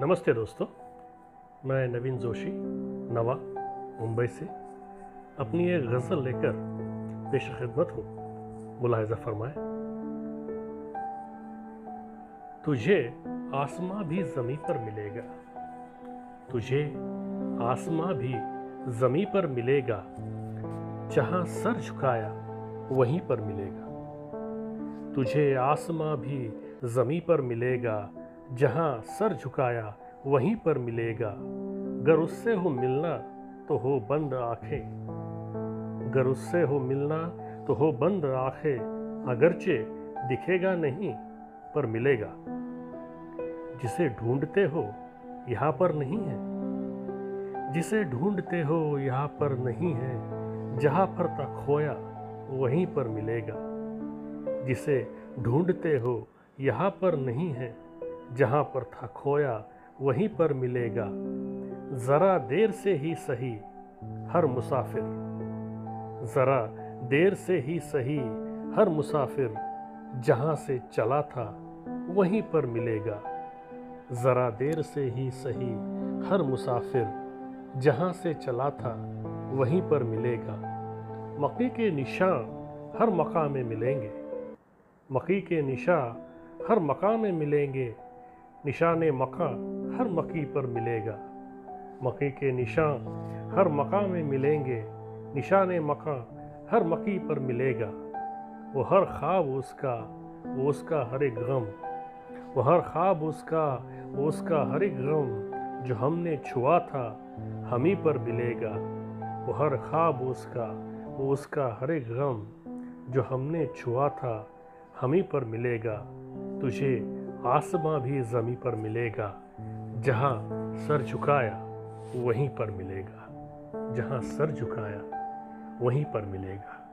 नमस्ते दोस्तों, मैं नवीन जोशी, नवा, मुंबई से। अपनी एक गज़ल लेकर पेश खिदमत हूँ। मुलाहजा फरमाए। तुझे आसमां भी ज़मी पर मिलेगा। तुझे आसमां भी ज़मी पर मिलेगा। जहाँ सर झुकाया, वहीं पर मिलेगा। तुझे आसमां भी ज़मी पर मिलेगा। जहाँ सर झुकाया वहीं पर मिलेगा। गर उससे हो मिलना तो हो बंद आँखें। गर उससे हो मिलना तो हो बंद आँखें। अगरचे दिखेगा नहीं पर मिलेगा। जिसे ढूंढते हो यहाँ पर नहीं है। जिसे ढूंढते हो यहाँ पर नहीं है। जहाँ पर तक खोया वहीं पर मिलेगा। जिसे ढूंढते हो यहाँ पर नहीं है। जहाँ पर था खोया, वहीं पर मिलेगा। ज़रा देर से ही सही, हर मुसाफिर। ज़रा देर से ही सही, हर मुसाफिर। जहाँ से चला था, वहीं पर मिलेगा। ज़रा देर से ही सही, हर मुसाफिर। जहाँ से चला था, वहीं पर मिलेगा। मक्की के निशान हर मकाम में मिलेंगे। मक्की के निशान हर मकाम में मिलेंगे। निशान मका हर मकी पर मिलेगा। मकी के निशान हर मका में मिलेंगे। निशान मका हर मकी पर मिलेगा। वो हर ख्वाब उसका, वो उसका हर एक गम। वो हर ख्वाब उसका, वो उसका हर एक गम जो हमने छुआ था, हम ही पर मिलेगा। वो हर ख्वाब उसका, वो उसका हर एक गम जो हमने छुआ था, हम ही पर मिलेगा। तुझे आसमां भी ज़मी पर मिलेगा, जहाँ सर झुकाया, वहीं पर मिलेगा। जहाँ सर झुकाया, वहीं पर मिलेगा।